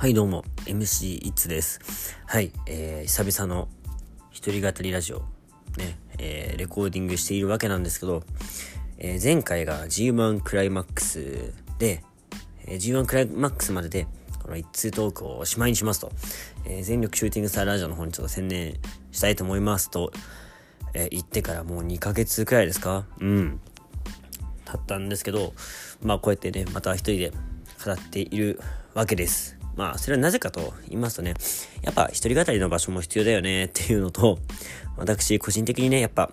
はいどうも MC イッツです。はいえー、久々の一人語りラジオねえー、レコーディングしているわけなんですけど、えー、前回が G1 クライマックスで、えー、G1 クライマックスまででこの一通トークをおしまいにしますと、えー、全力シューティングスターラジオの方にちょっと専念したいと思いますと、えー、言ってからもう2ヶ月くらいですか？うん。経ったんですけどまあこうやってねまた一人で語っているわけです。まあ、それはなぜかと言いますとね、やっぱ一人語りの場所も必要だよねっていうのと、私個人的にね、やっぱ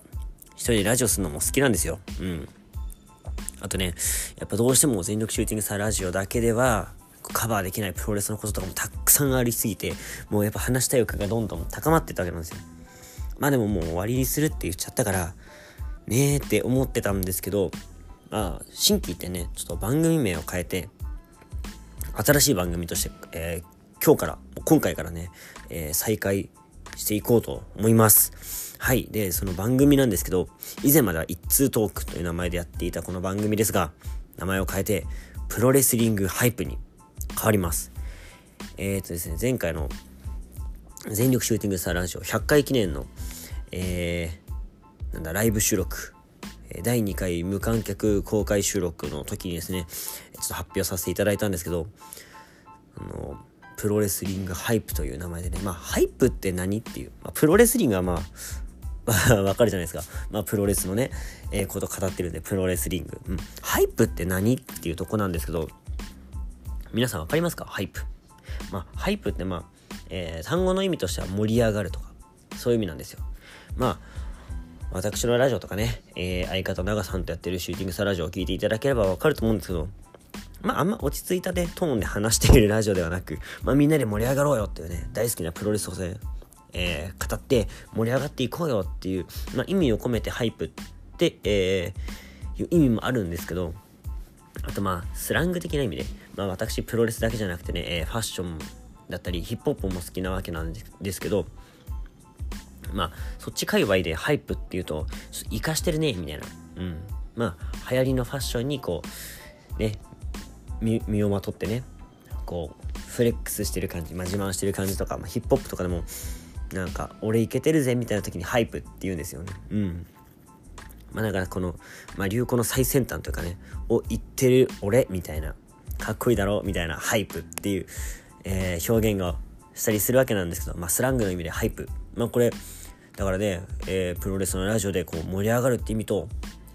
一人でラジオするのも好きなんですよ。うん。あとね、やっぱどうしても全力シューティングスターラジオだけでは、カバーできないプロレスのこととかもたくさんありすぎて、もうやっぱ話したい欲がどんどん高まってたわけなんですよ。まあでももう終わりにするって言っちゃったから、ねえって思ってたんですけど、まあ、新規ってね、ちょっと番組名を変えて、新しい番組として、えー、今日から、今回からね、えー、再開していこうと思います。はい。で、その番組なんですけど、以前までは一通トークという名前でやっていたこの番組ですが、名前を変えて、プロレスリングハイプに変わります。えっ、とですね、前回の全力シューティングスターランショー100回記念の、えー、なんだ、ライブ収録第2回無観客公開収録の時にですね、ちょっと発表させていただいたんですけど、あの、プロレスリング hype という名前でね、まあ、 hype って何っていう、まあ、プロレスリングはまあ、わかるじゃないですか。まあ、プロレスのね、えー、こと語ってるんで、プロレスリング。うん。 hype って何っていうとこなんですけど、皆さんわかりますか？ hype。まあ、 hype ってまあ、えー、単語の意味としては盛り上がるとか、そういう意味なんですよ。まあ、私のラジオとかね、えー、相方長さんとやってるシューティングスタラジオを聞いていただければわかると思うんですけど、まあ、あんま落ち着いたね、トーンで話しているラジオではなく、まあ、みんなで盛り上がろうよっていうね、大好きなプロレスをね、えー、語って盛り上がっていこうよっていう、まあ、意味を込めて hype って、えー、いう意味もあるんですけど、あとまあ、スラング的な意味で、まあ私プロレスだけじゃなくてね、えー、ファッションだったり、ヒップホップも好きなわけなんですけど、まあ、そっち界隈で hype っていうと、イカしてるね、みたいな。うん。まあ、流行りのファッションにこう、ね、身をまとってね、こう、フレックスしてる感じ、まあ、自慢してる感じとか、まあ、ヒップホップとかでも、なんか、俺いけてるぜ、みたいな時に hype って言うんですよね。うん。まあ、だからこの、まあ、流行の最先端というかね、を行ってる俺、みたいな、かっこいいだろ、みたいな、 hype っていう、えー、表現がしたりするわけなんですけど、まあ、スラングの意味で hype。まあ、これ、だからね、えー、プロレスのラジオでこう盛り上がるって意味と、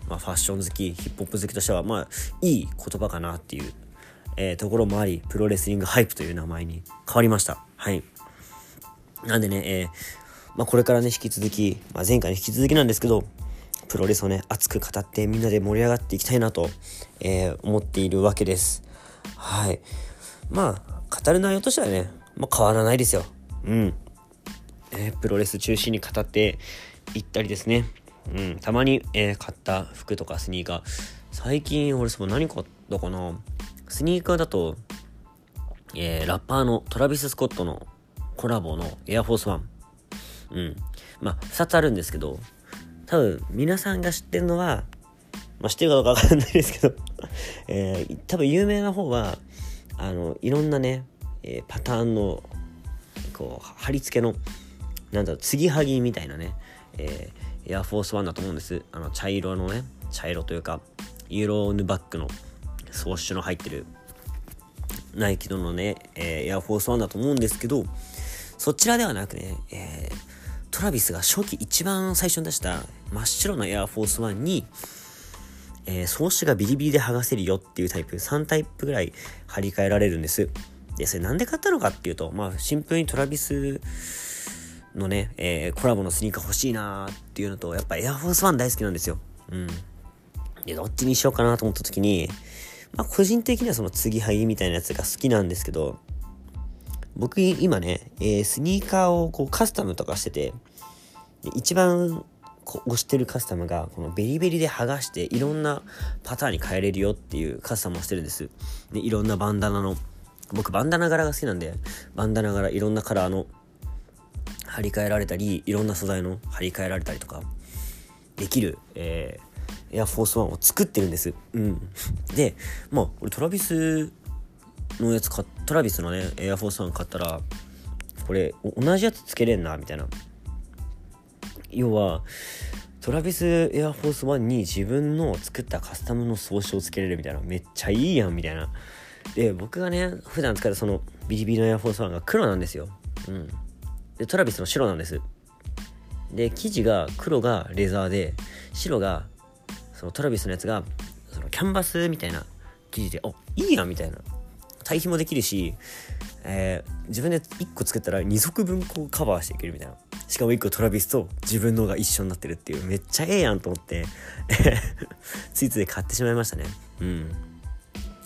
まあ、ファッション好き、ヒップホップ好きとしては、まあ、いい言葉かなっていう、えー、ところもあり、プロレスリング hype という名前に変わりました。はい。なんでね、えー、まあ、これからね、引き続き、まあ、前回に引き続きなんですけど、プロレスをね、熱く語ってみんなで盛り上がっていきたいなと、えー、思っているわけです。はい。まあ、語る内容としてはね、まあ、変わらないですよ。うん。え、プロレス中心に語っていったりですね。うん、たまに、え、買った服とかスニーカー。最近俺その何買ったかな？スニーカーだと、えー、ラッパーのトラビス・スコットのコラボのエアフォースワン。うん。まあ、二つあるんですけど、多分皆さんが知ってるのは、まあ、知ってるかどうかわかんないですけど えー、多分有名な方は、あの、いろんなね、えー、パターンの、こう、貼り付けのなんだろう、継ぎはぎみたいなね、えー、エアフォースワンだと思うんです。あの、茶色のね、茶色というか、イエローヌバックの装飾の入ってる、ナイキドのね、えー、エアフォースワンだと思うんですけど、そちらではなくね、えー、トラビスが初期一番最初に出した真っ白なエアフォースワンに、えー、装飾がビリビリで剥がせるよっていうタイプ、3タイプぐらい張り替えられるんです。で、それなんで買ったのかっていうと、まあ、シンプルにトラビスのね、えー、コラボのスニーカー欲しいなーっていうのと、やっぱエアフォースワン大好きなんですよ。うん。で、どっちにしようかなと思った時に、まあ、個人的にはその継ぎはぎみたいなやつが好きなんですけど、僕今ね、えー、スニーカーをこうカスタムとかしてて、一番推してるカスタムが、このベリベリで剥がしていろんなパターンに変えれるよっていうカスタムをしてるんです。で、いろんなバンダナの、僕バンダナ柄が好きなんで、バンダナ柄いろんなカラーの張り替えられたりいろんな素材の張り替えられたりとかできる、えー、エアフォースワンを作ってるんです。うん。で、まあ、俺トラビス、のやつ買トラビスのねエアフォースワン買ったらこれ同じやつつけれんなみたいな。要はトラビスエアフォースワンに自分の作ったカスタムの装置をつけれるみたいな。めっちゃいいやんみたいな。で僕がね普段使うそのビリビリのエアフォースワンが黒なんですよ。うん。でトラビスの白なんです。で生地が黒がレザーで白がそのトラビスのやつがそのキャンバスみたいな生地であいいやんみたいな。対比もできるし、えー、自分で1個作ったら2足分こうカバーしていけるみたいな。しかも1個トラビスと自分のが一緒になってるっていう。めっちゃええやんと思って。ついつい買ってしまいましたね。うん。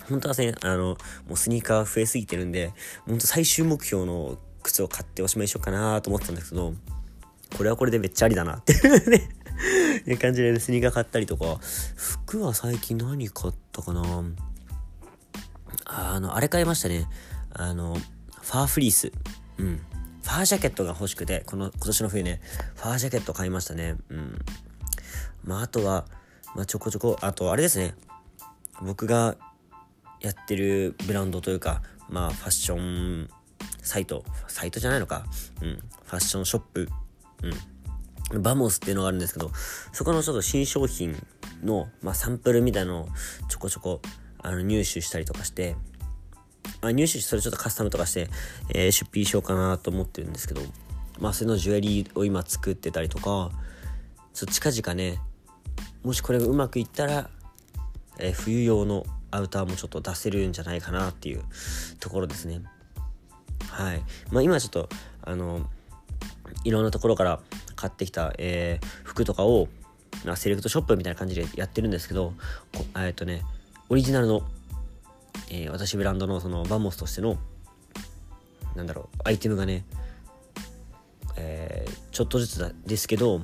本当はねあのもうスニーカー増えすぎてるんで本当最終目標の靴を買っておしまいしようかなと思ってたんですけどこれはこれでめっちゃありだなってね。いう感じでスニーカー買ったりとか服は最近何買ったかな？あの、あれ買いましたね。あの、ファーフリース。うん。ファージャケットが欲しくて、この、今年の冬ね、ファージャケット買いましたね。うん。まあ、あとは、まあ、ちょこちょこ、あと、あれですね。僕がやってるブランドというか、まあ、ファッションサイト、サイトじゃないのか。うん。ファッションショップ。うん。バモスっていうのがあるんですけど、そこのちょっと新商品の、まあ、サンプルみたいなのをちょこちょこあの入手したりとかして、まあ、入手してそれちょっとカスタムとかして、えー、出品しようかなと思ってるんですけど、まあ、それのジュエリーを今作ってたりとか、そ近々ね、もしこれがうまくいったら、えー、冬用のアウターもちょっと出せるんじゃないかなっていうところですね。はい。まあ今ちょっと、あの、いろんなところから買ってきた、えー、服とかを、セレクトショップみたいな感じでやってるんですけど、えっとね、オリジナルの、えー、私ブランドのそのバモスとしての、なんだろう、アイテムがね、えー、ちょっとずつですけど、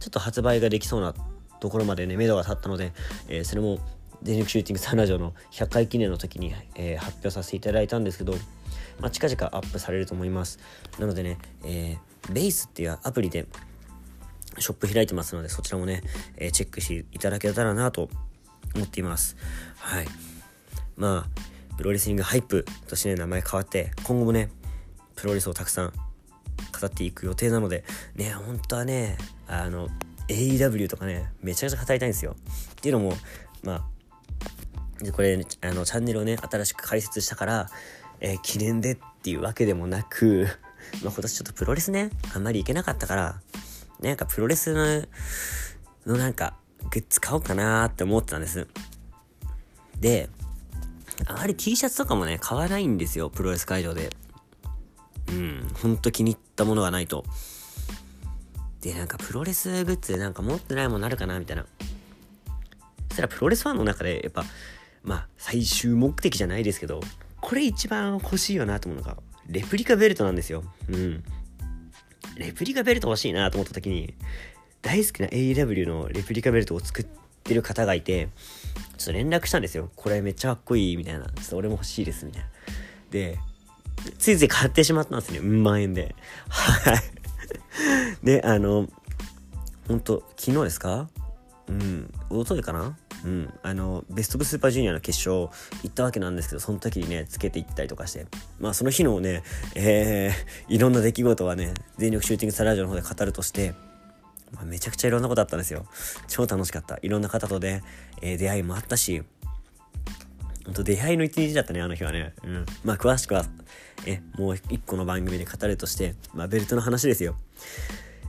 ちょっと発売ができそうなところまでね、目処が立ったので、えー、それも、電力シューティングサンラジオの100回記念の時に、えー、発表させていただいたんですけど、まあ、近々アップされると思います。なのでね、えー、ベースっていうアプリでショップ開いてますので、そちらもね、えー、チェックしていただけたらなと思っています。はい。まあ、プロレスリングハイプとしてね、名前変わって、今後もね、プロレスをたくさん語っていく予定なので、ね、本当はね、あの、AEW とかね、めちゃくちゃ語りたいんですよ。っていうのも、まあ、これ、あの、チャンネルをね、新しく開設したから、えー、記念でっていうわけでもなく、まあ、今年ちょっとプロレスね、あんまり行けなかったから、なんかプロレスの、のなんか、グッズ買おうかなーって思ってたんです。で、あまり T シャツとかもね、買わないんですよ、プロレス会場で。うん、ほんと気に入ったものがないと。で、なんかプロレスグッズでなんか持ってないものあるかなみたいな。そしたらプロレスファンの中で、やっぱ、まあ、最終目的じゃないですけど、これ一番欲しいよなと思うのが、レプリカベルトなんですよ。うん。レプリカベルト欲しいなと思った時に、大好きな AEW のレプリカベルトを作ってる方がいて、ちょっと連絡したんですよ。これめっちゃかっこいいみたいな。ちょっと俺も欲しいですみたいな。で、ついつい買ってしまったんですね。うん万円で。はい。で、あの、ほんと、昨日ですか？うん、おとといかな？うん、あのベスト・オブ・スーパージュニアの決勝行ったわけなんですけどその時にねつけていったりとかしてまあその日のね、えー、いろんな出来事はね全力シューティングサラジオの方で語るとしてまあ、めちゃくちゃいろんなことあったんですよ。超楽しかった。いろんな方とね、えー、出会いもあったし、ほんと出会いの一日だったね、あの日はね。うん。まあ、詳しくは、え、もう一個の番組で語るとして、まあ、ベルトの話ですよ。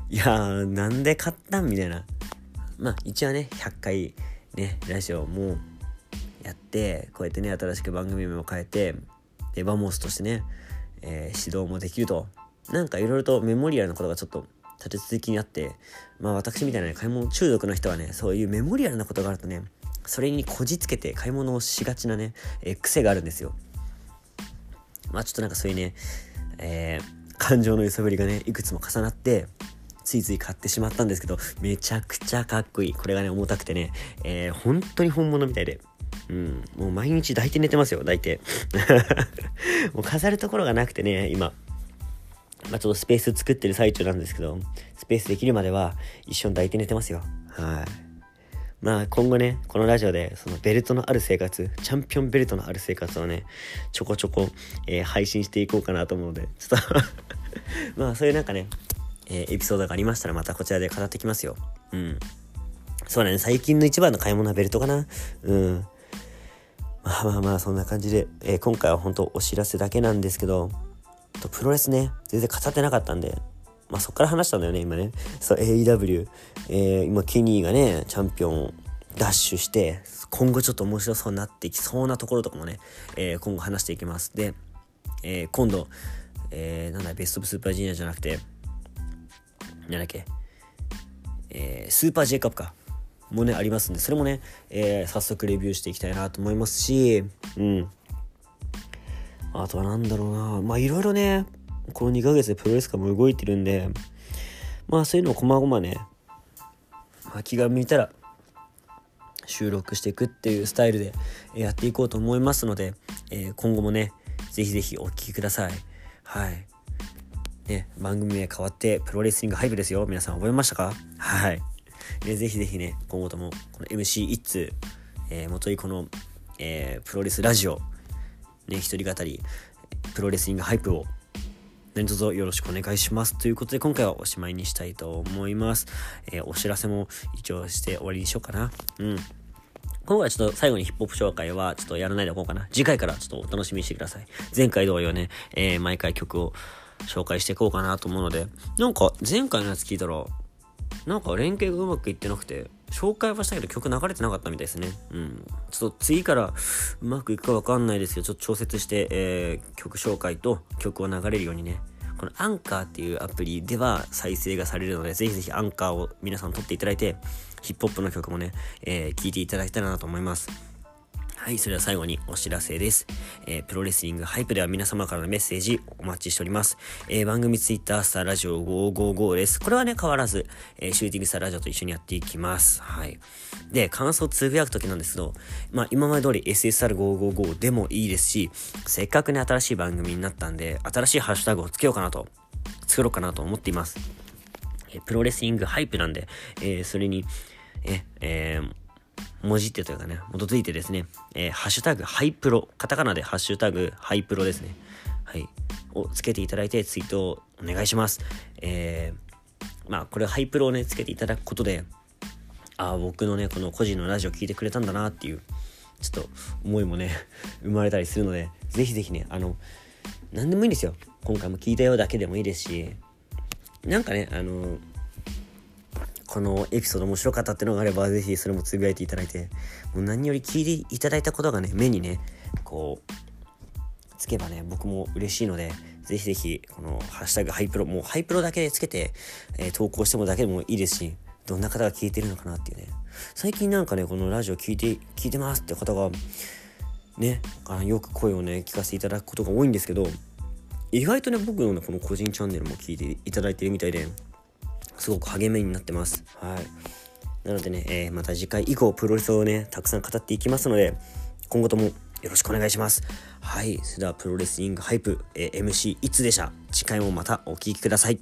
いやー、なんで買ったん？みたいな。まあ、一応ね、100回ね、ラジオもやって、こうやってね、新しく番組も変えて、で、バモスとしてね、えー、始動もできると。なんかいろいろとメモリアルなことがちょっと立て続きにあって、まあ私みたいな、ね、買い物中毒の人はね、そういうメモリアルなことがあるとね、それにこじつけて買い物をしがちなね、えー、癖があるんですよ。まあちょっとなんかそういうね、えー、感情の揺さぶりがね、いくつも重なって、ついつい買ってしまったんですけど、めちゃくちゃかっこいい。これがね、重たくてね、えー、本当に本物みたいで。うん、もう毎日抱いて寝てますよ、抱いて。もう飾るところがなくてね、今。まあ、ちょっとスペース作ってる最中なんですけど、スペースできるまでは一緒に抱いて寝てますよ。はい。まあ今後ね、このラジオでそのベルトのある生活、チャンピオンベルトのある生活をね、ちょこちょこ、えー、配信していこうかなと思うので、ちょっと まあそういうなんかね、えー、エピソードがありましたらまたこちらで語ってきますよ。うん。そうだね、最近の一番の買い物はベルトかな。うん。まあまあまあ、そんな感じで、えー、今回は本当お知らせだけなんですけど、とプロレスね、全然語ってなかったんで、まあそっから話したんだよね、今ね。そう、AEW、えー、今、ケニーがね、チャンピオンをダッシュして、今後ちょっと面白そうになっていきそうなところとかもね、えー、今後話していきます。で、えー、今度、えー、なんだ、ベストオブスーパージュニアじゃなくて、なんだっけ、えー、スーパー J カップか。もね、ありますんで、それもね、えー、早速レビューしていきたいなと思いますし、うん。あとはなんだろうな。まあ、いろいろね、この2ヶ月でプロレス界も動いてるんで、まあ、そういうのをこまごまね、まあ、気が向いたら、収録していくっていうスタイルでやっていこうと思いますので、えー、今後もね、ぜひぜひお聴きください。はい。ね、番組名変わってプロレスリングハイブですよ。皆さん覚えましたか？はい。ね、ぜひぜひね、今後ともこの MC 一通、えー、元いこの、えー、プロレスラジオ、ね、一人語り、プロレスリングハイプを何卒よろしくお願いします。ということで今回はおしまいにしたいと思います。えー、お知らせも一応して終わりにしようかな。うん。今回はちょっと最後にヒップホップ紹介はちょっとやらないでおこうかな。次回からちょっとお楽しみにしてください。前回同様ね、えー、毎回曲を紹介していこうかなと思うので、なんか前回のやつ聞いたら、なんか連携がうまくいってなくて、紹介はしたけど曲流れてなかったみたいですね。うん。ちょっと次からうまくいくかわかんないですけど、ちょっと調節して、えー、曲紹介と曲を流れるようにね、このアンカーっていうアプリでは再生がされるので、ぜひぜひアンカーを皆さん撮っていただいて、ヒップホップの曲もね、えー、聴いていただきたいなと思います。はい、それでは最後にお知らせです。えー、プロレスリングハイプでは皆様からのメッセージお待ちしております。えー、番組ツイッタースターラジオ555です。これはね、変わらず、えー、シューティングスターラジオと一緒にやっていきます。はい。で、感想つぶやくときなんですけど、まあ、今まで通り SSR555 でもいいですし、せっかくね、新しい番組になったんで、新しいハッシュタグをつけようかなと、作ろうかなと思っています。えープロレスリング hype なんで、えーそれに、え、えー、文字ってというかね、基づいてですね、えー、ハッシュタグ、ハイプロ、カタカナでハッシュタグ、ハイプロですね。はい。をつけていただいて、ツイートをお願いします。えー、まあ、これハイプロをね、つけていただくことで、ああ、僕のね、この個人のラジオ聞いてくれたんだなっていう、ちょっと思いもね、生まれたりするので、ぜひぜひね、あの、何でもいいんですよ。今回も聞いたようだけでもいいですし、なんかね、あの、このエピソード面白かったっていうのがあれば、ぜひそれもつぶやいていただいて、もう何より聞いていただいたことがね、目にね、こう、つけばね、僕も嬉しいので、ぜひぜひ、このハッシュタグハイプロ、もうハイプロだけでつけて、えー、投稿してもだけでもいいですし、どんな方が聞いてるのかなっていうね。最近なんかね、このラジオ聞いて、聞いてますって方が、ね、あよく声をね、聞かせていただくことが多いんですけど、意外とね、僕のね、この個人チャンネルも聞いていただいてるみたいで、すごく励みになってます。はい。なのでね、えー、また次回以降、プロレスをね、たくさん語っていきますので、今後ともよろしくお願いします。はい。それでは、プロレスリングハイプ、えー、MC いつでした。次回もまたお聴きください。